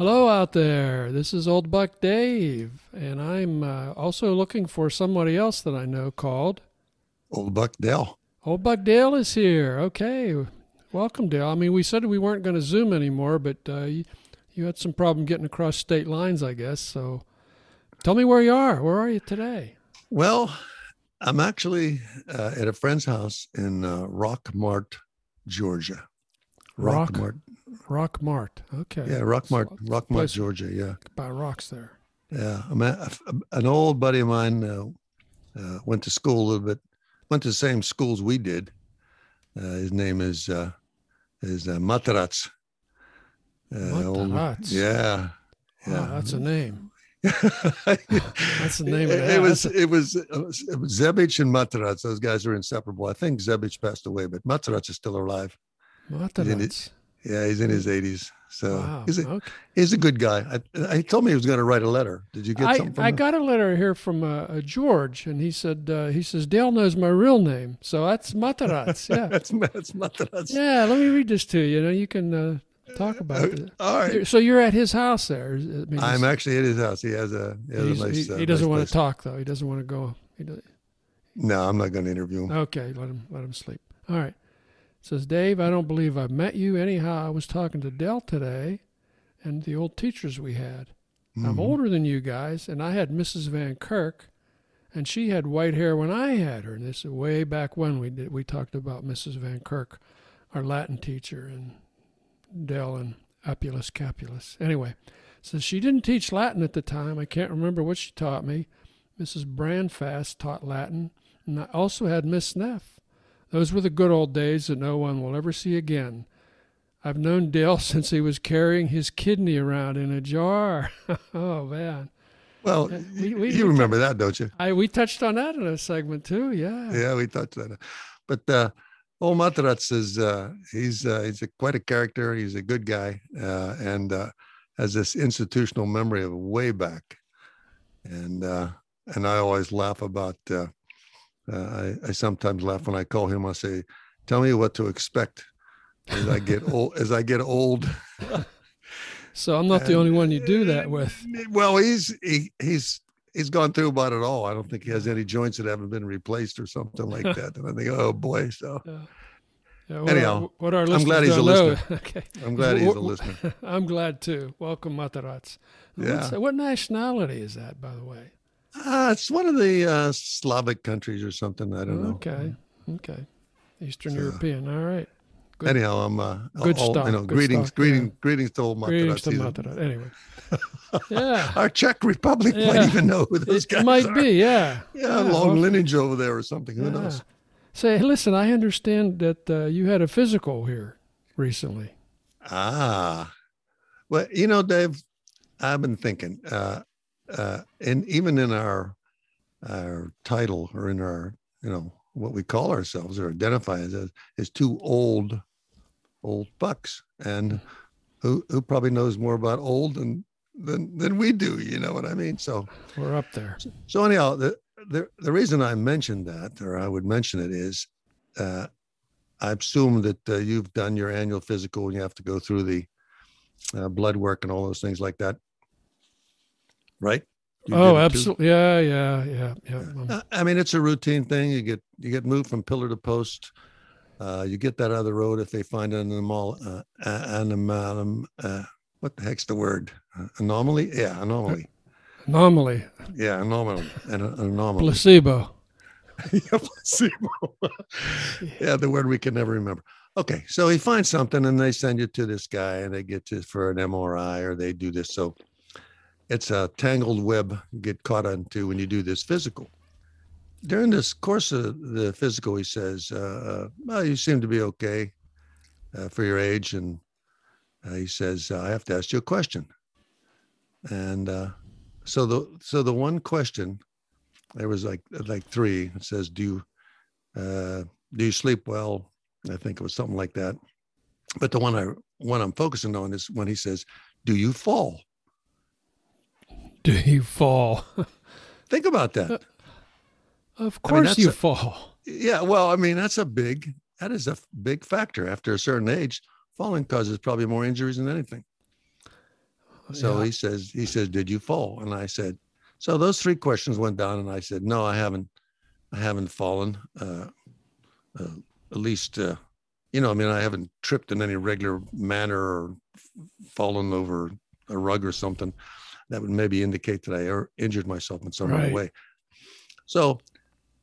Hello out there. This is Old Buck Dave, and I'm uh, also looking for somebody else that I know called Old Buck Dale. Old Buck Dale is here. Okay, welcome, Dale. I mean, we said we weren't going to Zoom anymore, but uh, you, you had some problem getting across state lines, I guess. So, tell me where you are. Where are you today? Well, I'm actually uh, at a friend's house in uh, Rock Georgia. Rockmart. Rock. Rockmart. Okay. Yeah, Rockmart, Rock Mart, Georgia. Yeah. By rocks there. Yeah, an old buddy of mine uh, uh, went to school a little bit, went to the same schools we did. Uh, his name is uh, is uh, Matarazz. Uh, old, yeah. Yeah, wow, that's a name. that's the name it, it was it was it was Zebich and Matarazz. Those guys are inseparable. I think Zebich passed away, but Matarazz is still alive. Matarazz. Yeah, he's in his 80s. So wow, he's, a, okay. he's a good guy. I, I told me he was going to write a letter. Did you get I, something? I got a letter here from uh, George, and he said uh, he says Dale knows my real name, so that's Matarazz. Yeah, that's that's Matarazz. Yeah, let me read this to you. You know, you can uh, talk about uh, it. All right. So you're at his house there. I mean, I'm actually at his house. He has a, he has a nice. He, he uh, doesn't nice want place. to talk though. He doesn't want to go. He no, I'm not going to interview him. Okay, let him let him sleep. All right says, Dave, I don't believe I've met you. Anyhow, I was talking to Dell today and the old teachers we had. Mm-hmm. I'm older than you guys, and I had Mrs. Van Kirk, and she had white hair when I had her. And this is way back when we did. We talked about Mrs. Van Kirk, our Latin teacher, and Dell and Apulus Capulus. Anyway, says she didn't teach Latin at the time. I can't remember what she taught me. Mrs. Brandfast taught Latin, and I also had Miss Neff. Those were the good old days that no one will ever see again. I've known Dale since he was carrying his kidney around in a jar. oh man. Well, we, we, you remember that, don't you? I we touched on that in a segment too. Yeah. Yeah, we touched on it. But uh, old Matarazz is uh, he's uh, he's a, quite a character. He's a good guy, uh, and uh, has this institutional memory of way back. And uh, and I always laugh about uh, I, I, sometimes laugh when I call him. I say, "Tell me what to expect as I get old." As I get old. so I'm not and, the only one you do that with. Well, he's he, he's he's gone through about it all. I don't think he has any joints that haven't been replaced or something like that. and I think, oh boy, so. Yeah. Yeah, what Anyhow, our, what our I'm glad he's a listener. okay. I'm glad he's a listener. I'm glad too. Welcome, Matarazz. Yeah. what nationality is that, by the way? Uh, it's one of the uh, Slavic countries or something. I don't know. Okay. Okay. Eastern so, European. All right. Good. Anyhow, I'm uh, good all, stuff. You know, good greetings, stuff, greetings, yeah. greetings to old Matarazz. Greetings to. Anyway. yeah. Our Czech Republic yeah. might even know who those it guys might are. be, yeah. Yeah, yeah long well, lineage over there or something. Who knows? Say, listen, I understand that uh, you had a physical here recently. Ah, well, you know, Dave, I've been thinking, uh, uh, and even in our our title or in our you know what we call ourselves or identify as is two old old bucks. And who who probably knows more about old than than than we do you know what i mean? So we're up there. So, so anyhow the, the the reason i mentioned that or i would mention it is uh, i assume that uh, you've done your annual physical and you have to go through the uh, blood work and all those things like that right you oh, absolutely. Yeah, yeah, yeah, yeah. Uh, I mean, it's a routine thing. You get you get moved from pillar to post. Uh, you get that other road if they find an animal, uh, animal, uh, what the heck's the word? Uh, anomaly? Yeah, anomaly. Anomaly. Yeah, anomaly. An, an anomaly. Placebo. yeah, placebo. yeah, the word we can never remember. Okay, so he finds something and they send you to this guy and they get you for an MRI or they do this. So it's a tangled web you get caught onto when you do this physical. During this course of the physical, he says, uh, uh well, you seem to be okay uh, for your age. And uh, he says, I have to ask you a question. And uh, so the so the one question, there was like like three. It says, "Do you uh, do you sleep well?" I think it was something like that. But the one I one I'm focusing on is when he says, "Do you fall?" Do you fall? Think about that. Uh, of course I mean, you a, fall. Yeah, well, I mean, that's a big that is a big factor. After a certain age, falling causes probably more injuries than anything. So Yeah. he says, he says, did you fall? And I said, so those three questions went down, and I said, no, I haven't, I haven't fallen. Uh, uh, at least, uh, you know, I mean, I haven't tripped in any regular manner or f- fallen over a rug or something. That would maybe indicate that I er- injured myself in some other Right. way. So,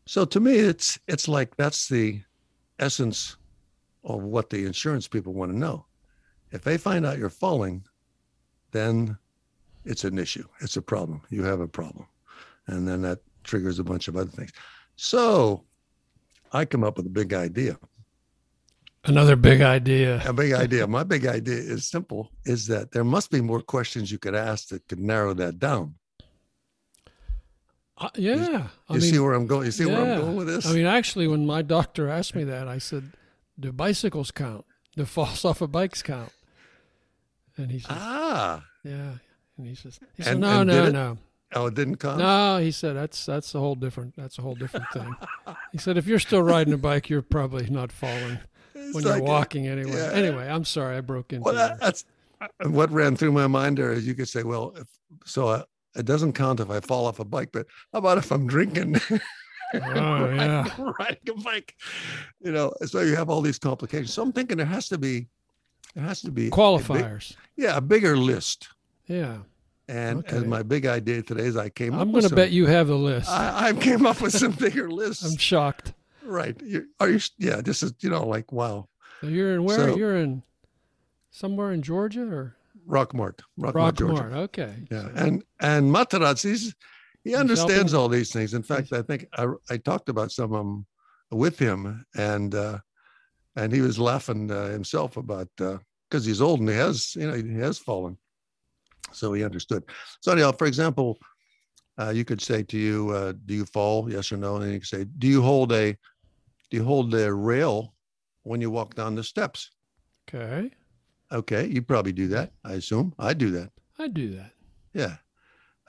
so to me, it's it's like that's the essence of what the insurance people want to know. If they find out you're falling, then it's an issue. It's a problem. You have a problem. And then that triggers a bunch of other things. So I come up with a big idea. Another big idea. A big idea. My big idea is simple is that there must be more questions you could ask that could narrow that down. Uh, yeah. I You mean, see where I'm going? You see where I'm going with this? I mean, actually, when my doctor asked me that, I said, "Do bicycles count? Do falls off of bikes count?" And he says, ah, "Yeah." And he says, "He said, And- no, and no, it? no, oh, it didn't come? no." He said, "That's that's a whole different. That's a whole different thing." he said, "If you're still riding a bike, you're probably not falling when you're walking anyway." yeah. Anyway, I'm sorry, I broke into. Well, that, that's uh, what ran through my mind there is you could say, well, if, so uh, it doesn't count if I fall off a bike, but how about if I'm drinking? oh yeah. riding a bike, you know, so you have all these complications. So I'm thinking there has to be, there has to be a big- Qualifiers. yeah, a bigger list. Yeah. And Okay. and my big idea today is I came up I'm going to bet you have the list. I, I came up with some bigger lists. I'm shocked. Right. You, are you? Yeah. This is you know like wow. So you're in where? So- you're in somewhere in Georgia or Rockmart, Rockmart, Georgia. Okay. Yeah, So- and and Materazzi's he understands all these things. In fact, I think I I talked about some of them with him, and uh, and he was laughing uh, himself about because he's old and he has you know he has fallen, so he understood. So anyhow, for example, uh, you could say to you, uh, "Do you fall? Yes or no?" And you could say, "Do you hold a you hold the rail when you walk down the steps?" okay. Okay, you probably do that. I assume I do that. I do that. Yeah.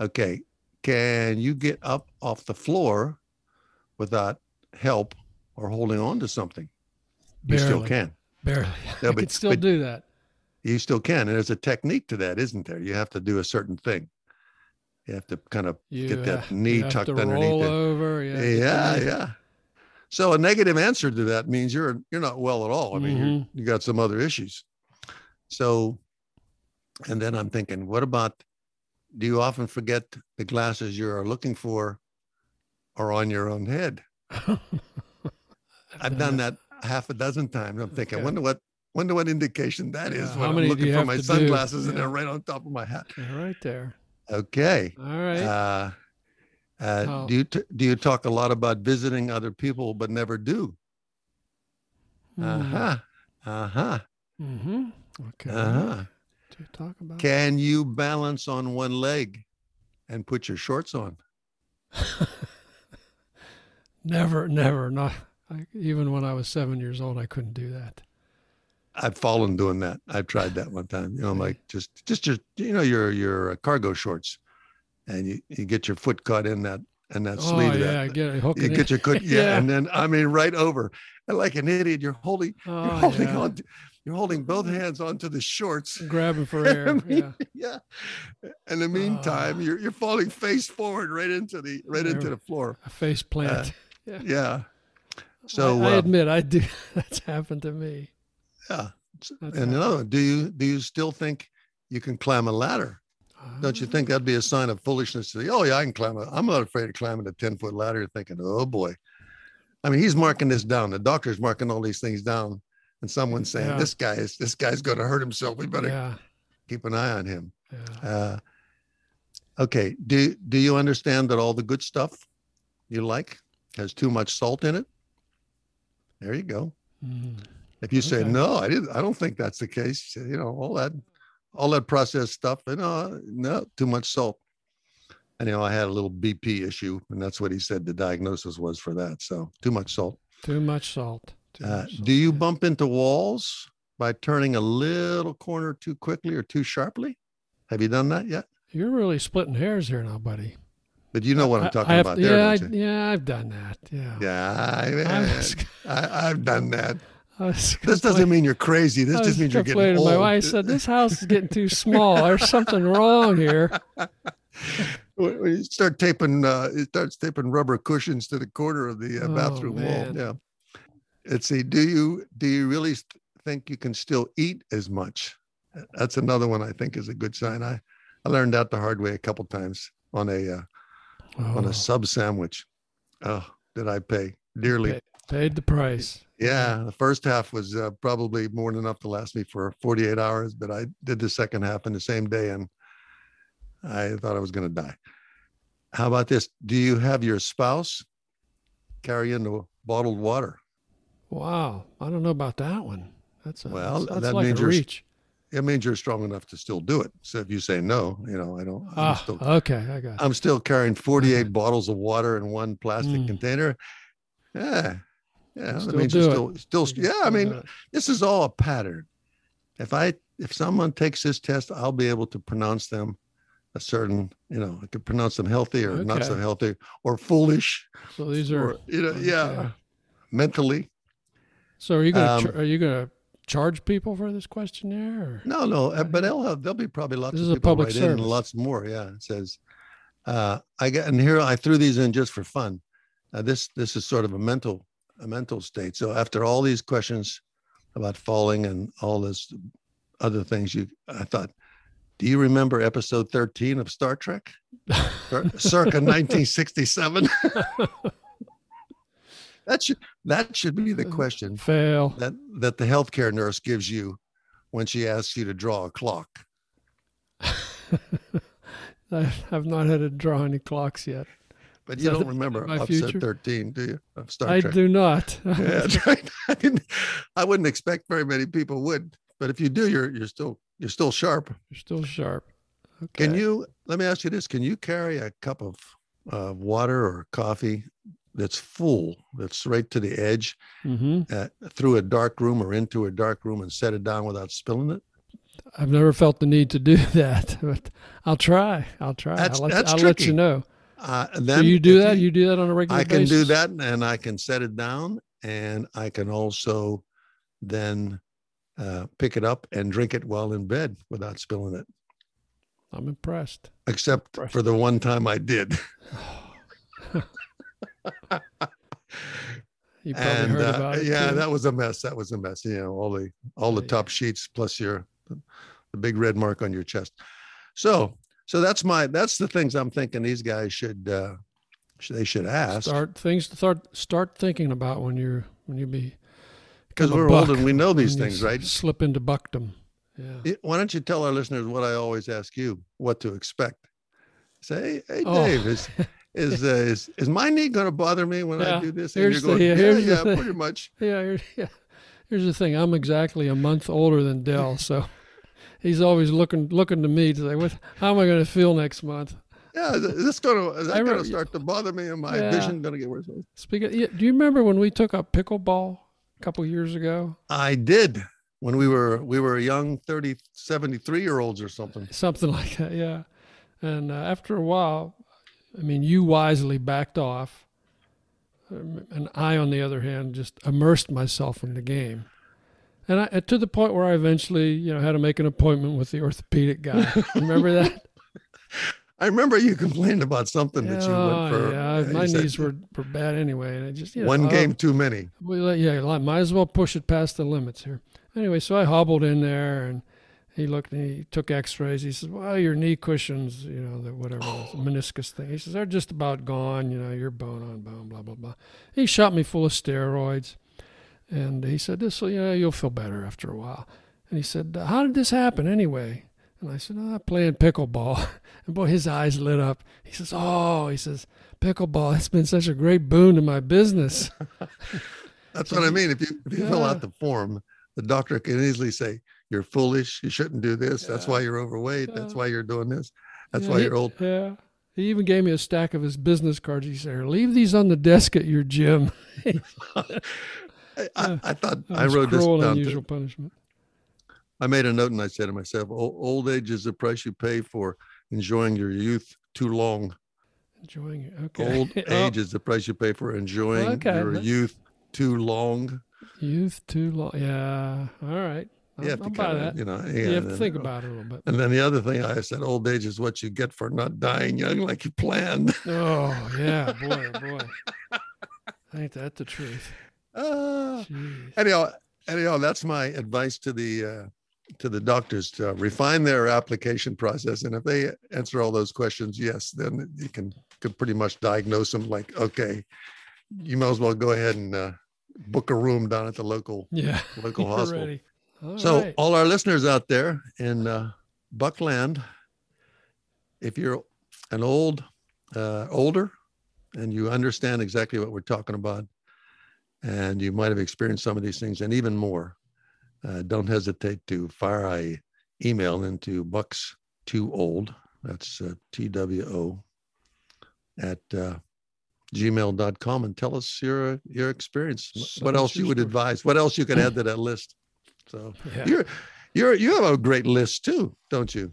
Okay. Can you get up off the floor without help or holding on to something? Barely. You still can. Barely. I but- can still but- do that. You still can. And there's a technique to that, isn't there? You have to do a certain thing. You have to kind of You get that ha- knee you have tucked to underneath roll it. over. Yeah. yeah, yeah. So a negative answer to that means you're you're not well at all. I mean, Mhm. you got some other issues. So, and then I'm thinking, what about? Do you often forget the glasses you are looking for, are on your own head? I've done that half a dozen times. I'm thinking, Okay. wonder what wonder what indication that is Yeah, when I'm looking for my to do? sunglasses and Yeah. they're right on top of my hat. Yeah, right there. Okay. All right. Uh, uh, How- do you t- do you talk a lot about visiting other people but never do? Uh huh. Uh huh. Mm-hmm. Okay. Uh huh. To talk about. Can you balance on one leg and put your shorts on? Never, never. Not I, even when I was seven years old, I couldn't do that. I've fallen doing that. I've tried that one time. You know, like just just your you know your your uh, cargo shorts, and you you get your foot caught in that and that Oh sleeve. yeah, that. get it, hook you it get your cook, yeah, Yeah. and then I mean right over, and like an idiot, you're holding you're Oh, holding yeah. on, to, you're holding both hands onto the shorts. Grabbing for air. the mean- Yeah. yeah. In the meantime, Ah. you're you're falling face forward right into the right into the floor. A face plant. Yeah. So I, I uh, admit I do. That's happened to me. yeah. That's And happened. another one, do you do you still think you can climb a ladder? Don't you think that'd be a sign of foolishness to say, oh yeah, I can climb it. I'm not afraid of climbing a 10 foot ladder, thinking, oh boy. I mean, he's marking this down. The doctor's marking all these things down. And someone's saying, Yeah. this guy is this guy's gonna hurt himself. We better Yeah. keep an eye on him. Yeah. Uh, okay. Do do you understand that all the good stuff you like has too much salt in it? There you go. Mm. If you say no, I didn't. I don't think that's the case. You know, all that, all that processed stuff. You know, no, too much salt. And you know, I had a little BP issue, and that's what he said the diagnosis was for that. So too much salt. Too much salt. Too Uh, much salt, do you yeah. bump into walls by turning a little corner too quickly or too sharply? Have you done that yet? You're really splitting hairs here now, buddy. But you know what I'm talking I have- about yeah, I, yeah, I've done that. Yeah. Yeah, I I, I, I've done that. This doesn't mean you're crazy. This just means you're getting old. My wife said, "This house is getting too small. There's something wrong here." when you start taping, uh, it starts taping rubber cushions to the corner of the uh, bathroom oh, wall. Yeah. Let's see. Do you do you really think you can still eat as much? That's another one I think is a good sign. I I learned that the hard way a couple times on a uh, oh. on a oh. sub sandwich. Oh, did I pay dearly? Paid the price. Yeah, the first half was uh, probably more than enough to last me for 48 hours, but I did the second half in the same day, and I thought I was going to die. How about this? Do you have your spouse carry in the bottled water? Wow, I don't know about that one. That's a, well, that's, that's that like means you're. Reach. It means you're strong enough to still do it. So if you say no, you know, I don't. I'm ah, still, okay, I got. I'm still carrying 48 bottles of water in one plastic mm. container. Yeah, yeah. Still that means do you're still, still. Yeah, I mean, this is all a pattern. If I if someone takes this test, I'll be able to pronounce them a certain, you know, I could pronounce them healthy or okay. not so healthy or foolish. So these are, or, you know, yeah, mentally. So are you going to um, are you to charge people for this questionnaire? Or? No, no, uh, but they'll have, there'll be probably lots this of people write service. in lots more. Yeah, it says, uh, I get, and here I threw these in just for fun. Uh, this this is sort of a mental a mental state. So after all these questions about falling and all this other things, you I thought, do you remember episode 13 of Star Trek? Circa 1967. that should that should be the question. Fail. That that the healthcare nurse gives you when she asks you to draw a clock. I have not had to draw any clocks yet. But you don't remember episode future? 13, do you? Of Star I Trek? do not. yeah. I, wouldn't expect very many people would, but if you do, you're you're still you're still sharp. You're still sharp. Okay. Can you? Let me ask you this: Can you carry a cup of uh, water or coffee that's full, that's right to the edge, mm-hmm. uh, through a dark room or into a dark room and set it down without spilling it? I've never felt the need to do that, but I'll try. I'll try. That's, I'll, let, that's I'll tricky. let you know. Uh, then so you do that? You, you, do that on a regular I can basis? do that and I can set it down and I can also then uh, pick it up and drink it while in bed without spilling it. I'm impressed. Except impressed. for the one time I did. you probably and heard uh, about it. yeah, too. that was a mess. That was a mess. You know, all the all the Yeah. top sheets plus your the big red mark on your chest. So so that's my that's the things I'm thinking these guys should uh they should ask start things to start start thinking about when you're when you be because we're old and we know these things, right? Slip into buckdom. Yeah. It- Why don't you tell our listeners what I always ask you, what to expect? Say, hey, hey Oh. Dave, is is, uh, is is my knee going to bother me when I do this? And here's you're going, yeah, yeah, here's the yeah, pretty much. Yeah, yeah. Here's the thing. I'm exactly a month older than Dell, so he's always looking looking to me to say, "What? How am I going to feel next month?" Yeah, is is this going to is that going to start to bother me? And my Yeah. vision going to get worse? Speaking, do you remember when we took up pickleball a couple years ago? I did when we were we were young 30 73 year olds or something. Something like that, yeah. And uh, after a while, I mean, you wisely backed off, um, and I, on the other hand, just immersed myself in the game. And I, uh, to the point where I eventually, you know, had to make an appointment with the orthopedic guy. Remember that? I remember you complained about something that you Oh, went for. yeah, uh, you my said knees were, were bad anyway, and I just you know, one I- game too many. We let, yeah, like, might as well push it past the limits here. Anyway, so I hobbled in there, and he looked. and He took X-rays. He says, "Well, your knee cushions, you know, the whatever it is, meniscus thing." He says they're just about gone. You know, you're bone on bone. Blah blah blah. He shot me full of steroids, and he said, "This, will, you know, you'll feel better after a while." And he said, "How did this happen anyway?" And I said, oh, "I'm playing pickleball." And boy, his eyes lit up. He says, "Oh," he says, "Pickleball. It's been such a great boon to my business." That's what I mean. If you if you fill out the form, the doctor can easily say you're foolish. You shouldn't do this. That's why you're overweight. That's why you're doing this. That's Yeah, why he- you're old. Yeah. He even gave me a stack of his business cards. He said, "Leave these on the desk at your gym." I, I, I thought I wrote this down. unusual punishment. I made a note and I said to myself, "Old age is the price you pay for enjoying your youth too long. Enjoying it. Okay. Old Oh, age is the price you pay for enjoying Okay, your youth too long." Youth too long. Yeah. All right. You have I'll to buy kind that. you know, you have to think uh, about it a little bit. And then the other thing I said, old age is what you get for not dying young like you planned. Oh yeah, boy, oh, boy. Ain't that the truth? Ah. Anyhow, anyhow, that's my advice to the uh, to the doctors to refine their application process. And if they answer all those questions, yes, then you can could pretty much diagnose them. Like, okay, you might as well go ahead and uh, book a room down at the local Yeah. local hospital. All so right. all our listeners out there in uh, Buckland, if you're an old uh, older and you understand exactly what we're talking about, and you might have experienced some of these things and even more, uh, don't hesitate to fire a email into bucks two old. That's uh, T W O at uh, gmail.com and tell us your your experience. Send what else you would story. advise? What else you could add to that list? So yeah. you're you're you have a great list too, don't you?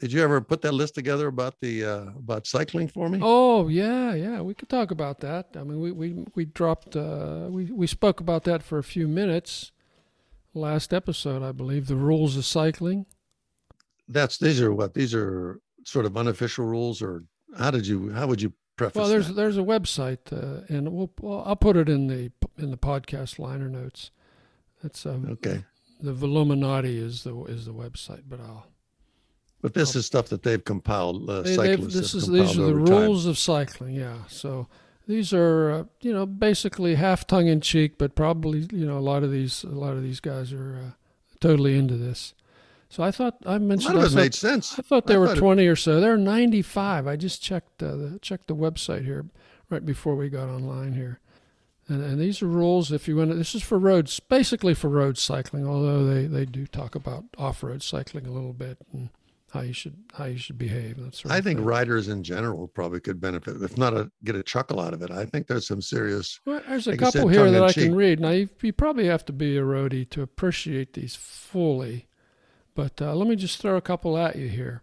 Did you ever put that list together about the uh, about cycling for me? Oh yeah, yeah. We could talk about that. I mean, we we we dropped. Uh, we we spoke about that for a few minutes. Last episode, I believe, the rules of cycling. That's these are what these are sort of unofficial rules, or how did you how would you preface? Well, there's that? there's a website, uh, and we'll, well I'll put it in the in the podcast liner notes. That's um, okay, the Velominati is the is the website, but I'll but this is stuff that they've compiled. Uh. They- cyclists this is these are the over time. rules of cycling. Yeah, so these are uh, you know basically half tongue in cheek, but probably you know a lot of these a lot of these guys are uh, totally into this. So I thought I mentioned lot of I it thought- made sense. I thought there I were thought it- 20 or so. There are 95. I just checked uh, the checked the website here right before we got online here. And, and these are rules if you want to, this is for roads basically for road cycling although they, they do talk about off-road cycling a little bit and how you should how you should behave that sort I think thing. riders in general probably could benefit, if not a, get a chuckle out of it. I think there's some serious. Well, there's a like you said, couple here that I can read. Now, you, you probably have to be a roadie to appreciate these fully, but uh, let me just throw a couple at you here.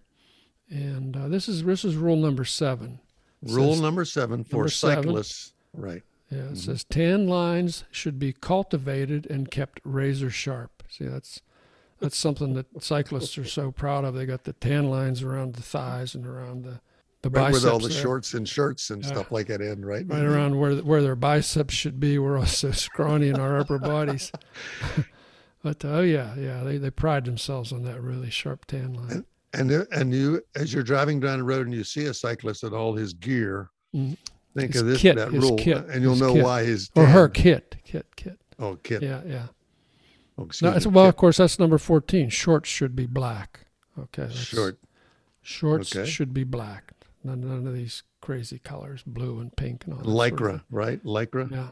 And uh, this is this is rule number seven. It Rule says- number seven for number seven. cyclists, right? Yeah, it Mhm. says tan lines should be cultivated and kept razor sharp. See, that's that's something that cyclists are so proud of. They got the tan lines around the thighs and around the the Right biceps with all the there. shorts and shirts and Yeah. stuff like that in, right? right around where where their biceps should be. We're all so scrawny in our upper bodies. but oh yeah, yeah, they they pride themselves on that really sharp tan line. And there- and you, as you're driving down the road and you see a cyclist in all his gear, Mm. think His of this kit, that rule, kit, and you'll know kit. why his Or her kit, kit, kit. Oh, kit. Yeah, yeah. Oh, No, me, well, of course, that's number fourteen. Shorts should be black. Okay, short. Shorts Okay. should be black. None, none of these crazy colors, blue and pink and all that. Lycra, Sort of right? Lycra. yeah.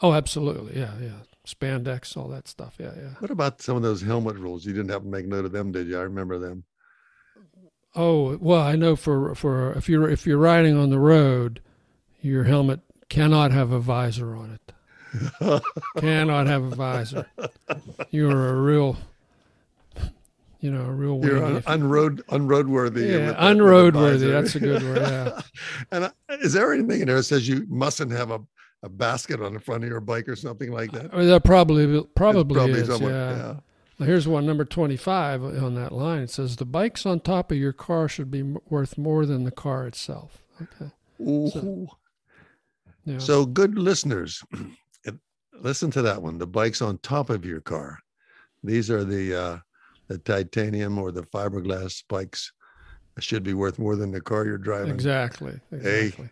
Oh, absolutely. Yeah, yeah. Spandex, all that stuff. Yeah, yeah. What about some of those helmet rules? You didn't have to make note of them, did you? I remember them. Oh well, I know for for if you're if you're riding on the road, your helmet cannot have a visor on it. Cannot have a visor. You're a real, you know, a real. You're un- you- unroadworthy. unroadworthy. yeah, unroadworthy. That's a good word. Yeah. and I, is there anything in there that says you mustn't have a, a basket on the front of your bike or something like that? Or that probably It's probably, is. somewhat- yeah. Now, here's one number 25 uh, on that line. It says the bikes on top of your car should be m- worth more than the car itself. Okay. Ooh. Yeah. So, good listeners, listen to that one. The bikes on top of your car. These are the uh, the titanium or the fiberglass bikes. That should be worth more than the car you're driving. exactly. Exactly.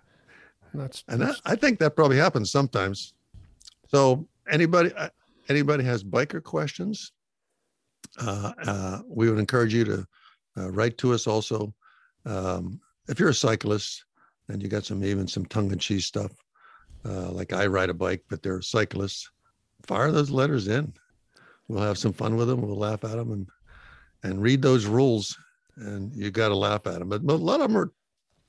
And that's, And I, that's- I think that probably happens sometimes. So, anybody uh, anybody has biker questions? Uh, uh, we would encourage you to uh, write to us. Also, um, if you're a cyclist and you got some even some tongue-in-cheek stuff, uh, like I ride a bike, but they're cyclists, fire those letters in. We'll have some fun with them. We'll laugh at them and and read those rules. And you got to laugh at them. But a lot of them are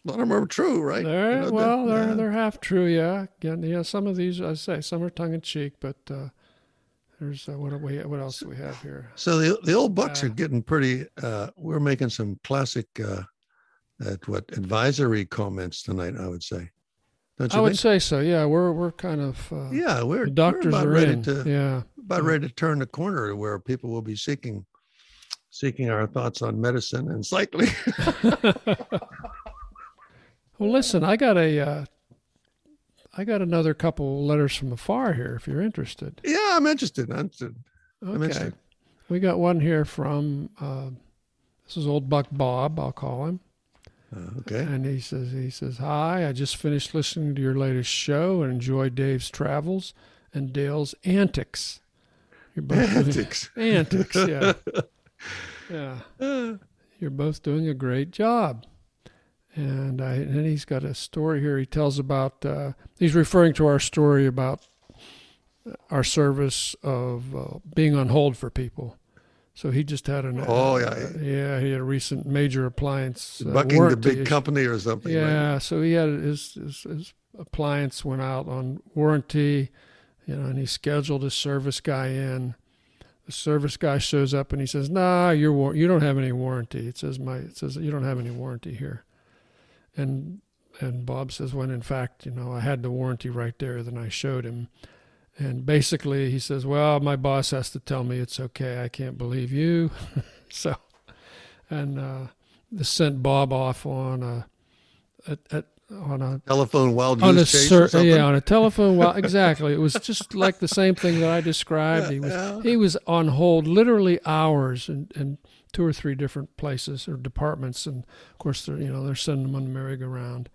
a lot of them are true, right? They're, know, that- well, they're yeah. they're half true, yeah. Again, yeah. Some of these, I say, some are tongue in cheek, but uh, there's uh, what we what else do we have here? So the the old bucks are Uh, getting pretty. Uh, we're making some classic, uh, at what advisory comments tonight. I would say. Don't you I would think? say so. Yeah, we're we're kind of uh, yeah, we're, the doctors we're about are ready in. to yeah, about ready to turn the corner where people will be seeking seeking our thoughts on medicine and cycling. Well, listen, I got a, uh, I got another couple letters from afar here. If you're interested, yeah, I'm interested. I'm interested. I'm okay. interested. We got one here from uh, this is old Buck Bob. I'll call him, okay. and he says he says hi. I just finished listening to your latest show and enjoyed Dave's travels and Dale's antics. You're both doing- Antics. antics, yeah, yeah. Uh, You're both doing a great job. And, I, and he's got a story here. He tells about, uh, he's referring to our story about our service of uh, being on hold for people. So he just had an, Oh, yeah. uh, yeah, he had a recent major appliance. uh, bucking the big issue. company or something. right? Yeah, so he had his, his his appliance went out on warranty, you know, and he scheduled his service guy in. The service guy shows up and he says, "Nah, you're war- you don't have any warranty." It says my it says you don't have any warranty here, and and Bob says, "When in fact, you know, I had the warranty right there." Then I showed him, and basically he says, "Well, my boss has to tell me it's okay. I can't believe you." so, and uh, this sent Bob off on a, a, a on a Telephone wild on a chase cer- yeah on a telephone. Well, exactly. It was just like the same thing that I described. He was he was on hold literally hours in, in two or three different places or departments, and of course they're you know they're sending him on the merry-go-round.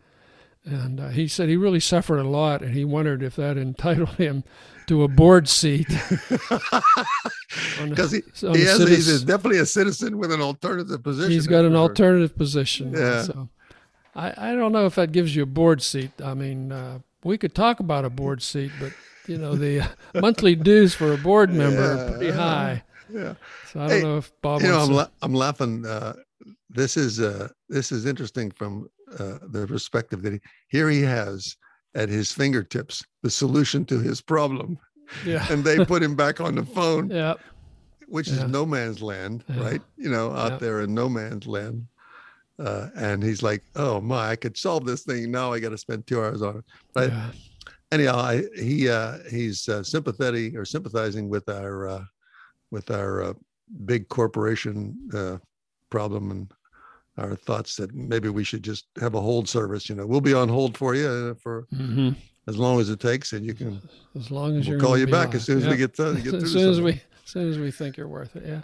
And uh, he said he really suffered a lot, and he wondered if that entitled him to a board seat. Because he, he has, citizen- he's definitely a citizen with an alternative position. He's got an alternative position. Yeah. So I, I don't know if that gives you a board seat. I mean, uh, we could talk about a board seat, but you know the uh, monthly dues for a board member are pretty Yeah. high. Yeah. So I don't Hey, know if Bob you know, I'm la- I'm laughing. Uh, this is uh, this is interesting from uh, the perspective that he, here he has at his fingertips the solution to his problem, yeah, and they put him back on the phone, yeah, which Yeah. is no man's land, Yeah. right? You know, out there in no man's land. Uh, and he's like, "Oh my, I could solve this thing. Now I got to spend two hours on it." But anyhow, I, he uh, he's uh, sympathetic or sympathizing with our uh, with our uh, big corporation uh, problem and our thoughts that maybe we should just have a hold service. You know, we'll be on hold for you uh, for Mhm. as long as it takes, and you can As long as we'll call you back on. as soon as Yeah. we get to get as soon as something. we as soon as we think you're worth it. Yeah.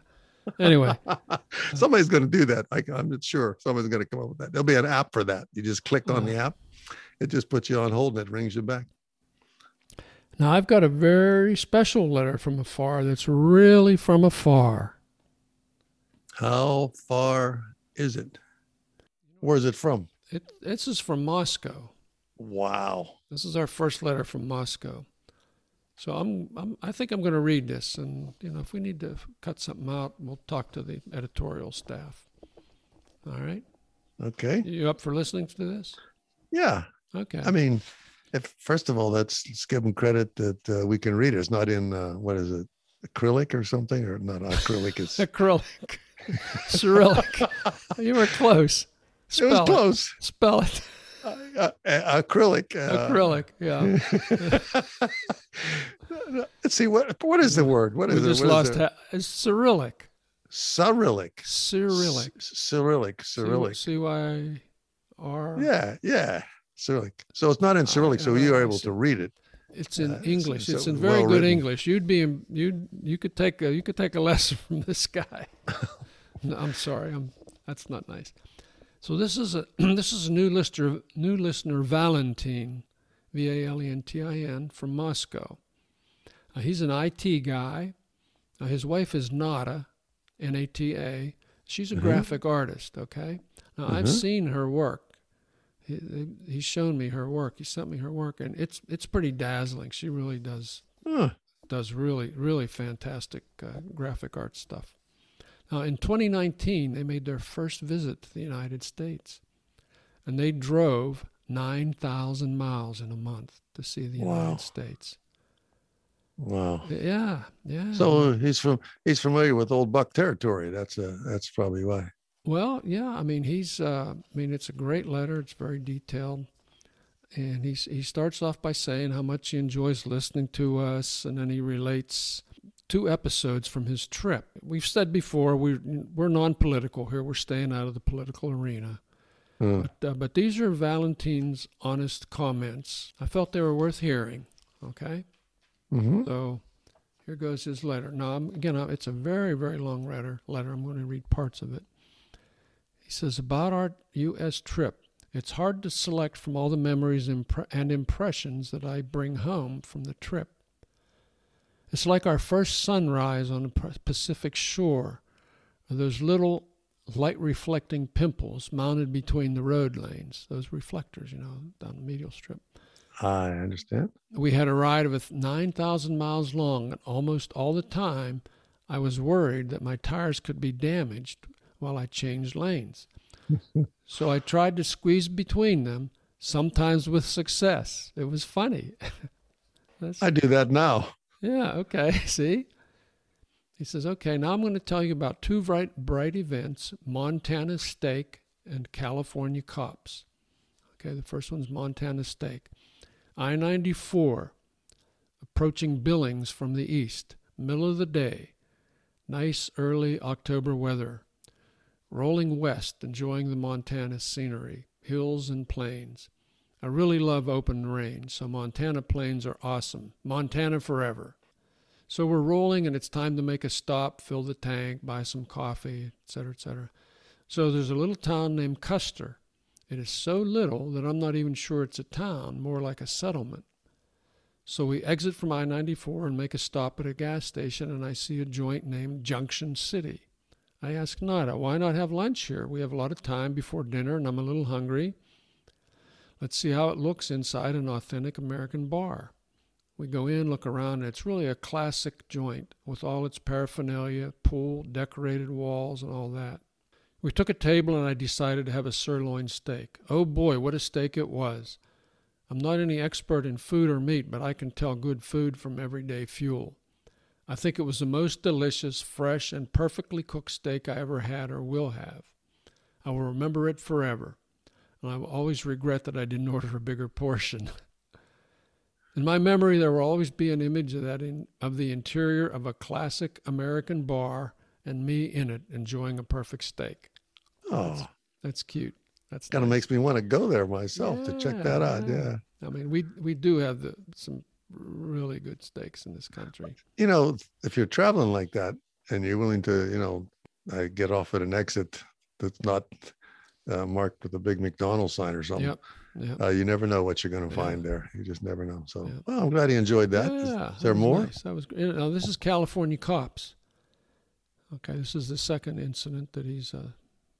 Anyway, Somebody's going to do that. I, I'm not sure. Somebody's going to come up with that. There'll be an app for that. You just click on the app. It just puts you on hold and it rings you back. now I've got a very special letter from afar. That's really from afar. How far is it? Where is it from? It, this is from Moscow. Wow. This is our first letter from Moscow. So I'm, I'm I think I'm going to read this, and you know, if we need to cut something out, we'll talk to the editorial staff. All right, Okay. you up for listening to this? Yeah. Okay. I mean, if first of all, let's, let's give them credit that uh, we can read it. It's not in uh, what is it, acrylic or something, or not acrylic. It's acrylic, Cyrillic. you were close. Spell was it. close. Spell it. Uh, uh, uh, acrylic. Uh, acrylic. Yeah. Let's see what what is the word? What we is it? just lost. it? Ha- it's Cyrillic. Cyrillic. Cyrillic. Cyrillic. Cyrillic. C Y R. Yeah, yeah. Cyrillic. So it's not in Cyrillic, so you are able to read it. It's in Uh, English. so- it's in very well good written. English. You'd be you you could take a you could take a lesson from this guy. no, I'm sorry. I'm that's not nice. So this is a this is a new listener new listener Valentin, V A L E N T I N from Moscow. Uh, he's an IT guy. Uh, his wife is Nata, N A T A. She's a Mhm. graphic artist. Okay. Now I've Mhm. seen her work. He, he's shown me her work. He sent me her work, and it's it's pretty dazzling. She really does Huh. does really really fantastic uh, graphic art stuff. Now in 2019, they made their first visit to the United States, and they drove 9,000 miles in a month to see the Wow. United States. Wow. Yeah, yeah. So uh, he's from he's familiar with old buck territory. That's a, that's probably why. Well, yeah. I mean, he's. Uh, I mean, it's a great letter. It's very detailed, and he he starts off by saying how much he enjoys listening to us, and then he relates two episodes from his trip. We've said before we're we're non-political here. We're staying out of the political arena. Uh, But, uh, but these are Valentine's honest comments. I felt they were worth hearing. Okay, mhm. so here goes his letter. Now, I'm, again, it's a very, very long letter. Letter. I'm going to read parts of it. He says about our U.S. trip. It's hard to select from all the memories and impressions that I bring home from the trip. It's like our first sunrise on the Pacific shore, or those little light reflecting pimples mounted between the road lanes, those reflectors, you know, down the medial strip. I understand. We had a ride of 9,000 miles long, and almost all the time I was worried that my tires could be damaged while I changed lanes. so I tried to squeeze between them, sometimes with success. It was funny. I do that now. yeah, okay. See? He says, okay, now I'm going to tell you about two bright, bright events Montana Steak and California Cops. Okay, the first one's Montana Steak. I 94, approaching Billings from the east, middle of the day. Nice early October weather. Rolling west, enjoying the Montana scenery, hills and plains. I really love open range, so Montana plains are awesome. Montana forever. So we're rolling, and it's time to make a stop, fill the tank, buy some coffee, etc., etc. So there's a little town named Custer. It is so little that I'm not even sure it's a town, more like a settlement. So we exit from I 94 and make a stop at a gas station, and I see a joint named Junction City. I ask Nata, why not have lunch here? We have a lot of time before dinner, and I'm a little hungry. Let's see how it looks inside an authentic American bar. We go in, look around, and it's really a classic joint with all its paraphernalia, pool, decorated walls, and all that. We took a table, and I decided to have a sirloin steak. Oh boy, what a steak it was! I'm not any expert in food or meat, but I can tell good food from everyday fuel. I think it was the most delicious, fresh, and perfectly cooked steak I ever had or will have. I will remember it forever, and I will always regret that I didn't order a bigger portion. In my memory, there will always be an image of that in, of the interior of a classic American bar and me in it enjoying a perfect steak. Oh, That's cute. That's kind of nice. makes me want to go there myself to check that out. Yeah, Yeah. I mean, we we do have the, some really good steaks in this country. You know, if you're traveling like that and you're willing to, you know, uh, get off at an exit that's not uh, marked with a big McDonald's sign or something, Yep. Yep. uh, you never know what you're going to Yeah. find there. You just never know. So, Yeah. well, I'm glad he enjoyed that. Is- Yeah, is there that was more? Nice. That was great. Now this is California cops. Okay, this is the second incident that he's uh,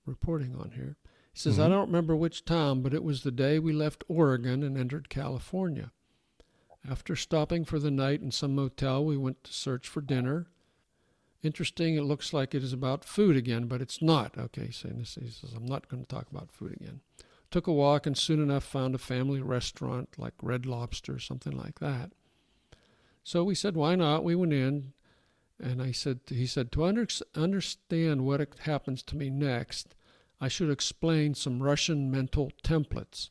reporting on here. He says, "I Mhm. don't remember which town, but it was the day we left Oregon and entered California. After stopping for the night in some motel, we went to search for dinner. Interesting. It looks like it is about food again, but it's not. Okay, so he says, I'm not going to talk about food again. Took a walk and soon enough found a family restaurant like Red Lobster, something like that. So we said, why not? We went in, and I said, he said, to under, understand what happens to me next, I should explain some Russian mental templates.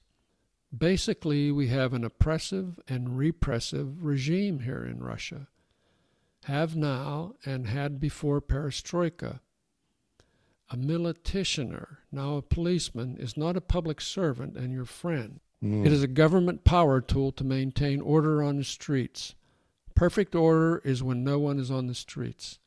Basically, we have an oppressive and repressive regime here in Russia. Have now and had before perestroika. A militsioner, now a policeman, is not a public servant and your friend. Mm. It is a government power tool to maintain order on the streets. Perfect order is when no one is on the streets.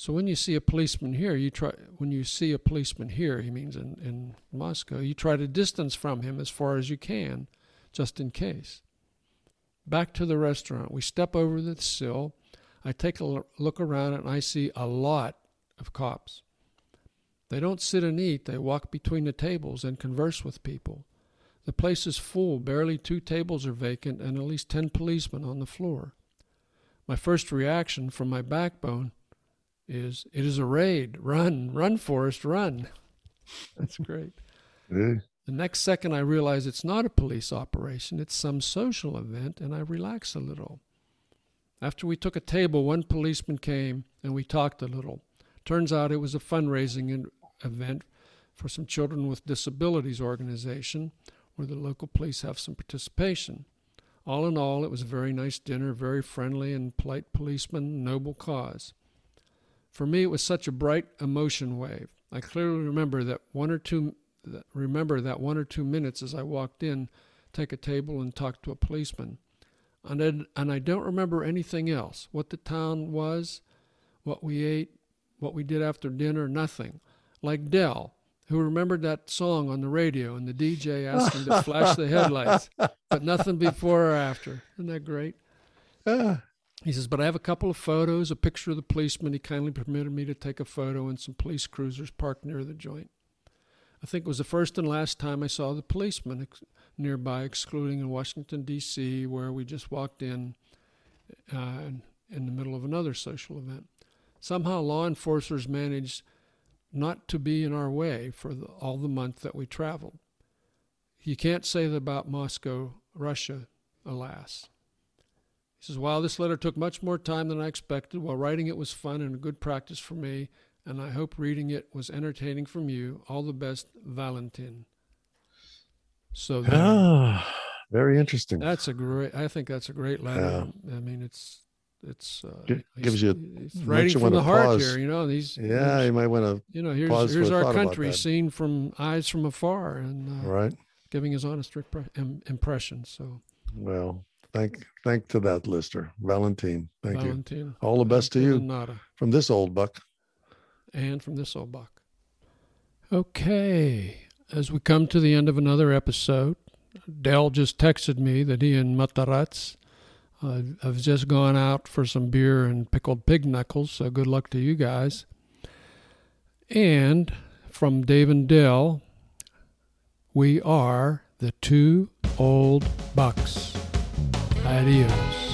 So when you see a policeman here, you try when you see a policeman here, he means in, in Moscow, you try to distance from him as far as you can, just in case. Back to the restaurant. We step over the sill. I take a look around and I see a lot of cops. They don't sit and eat, they walk between the tables and converse with people. The place is full, barely two tables are vacant, and at least ten policemen on the floor. My first reaction from my backbone is, It is a raid. Run, run, Forrest, run. That's great. The next second, I realize it's not a police operation, it's some social event, and I relax a little. After we took a table, one policeman came and we talked a little. Turns out it was a fundraising event for some Children with Disabilities organization where the local police have some participation. All in all, it was a very nice dinner, very friendly and polite policeman, noble cause. For me, it was such a bright emotion wave. I clearly remember that one or two remember that one or two minutes as I walked in, take a table and talk to a policeman. And I, and I don't remember anything else. What the town was, what we ate, what we did after dinner, nothing. Like Dell, who remembered that song on the radio and the DJ asked him to flash the headlights, but nothing before or after. Isn't that great? Ah. He says, but I have a couple of photos, a picture of the policeman. He kindly permitted me to take a photo and some police cruisers parked near the joint. I think it was the first and last time I saw the policeman ex- nearby, excluding in Washington, D.C., where we just walked in uh, in the middle of another social event. Somehow, law enforcers managed not to be in our way for the, all the month that we traveled. You can't say that about Moscow, Russia, alas. He says, While this letter took much more time than I expected, while writing it was fun and a good practice for me, and I hope reading it was entertaining from you. All the best, Valentin. So ah, very interesting. That's a great. I think that's a great letter. Yeah. I mean, it's it's uh, gives you a, writing from the heart pause. here. You know these. Yeah, you might want to. You know, here's here's our country seen from eyes from afar, and uh, right, giving his honest impression. So. Well, Thank thank to that listener, Valentine. Thank Valentine. you. All the best to you Nata. from this old buck. And from this old buck. Okay, as we come to the end of another episode, Dell just texted me that he and Matarazz uh, have just gone out for some beer and pickled pig knuckles. So good luck to you guys. And from Dave and Dell, we are the two old bucks. Adios.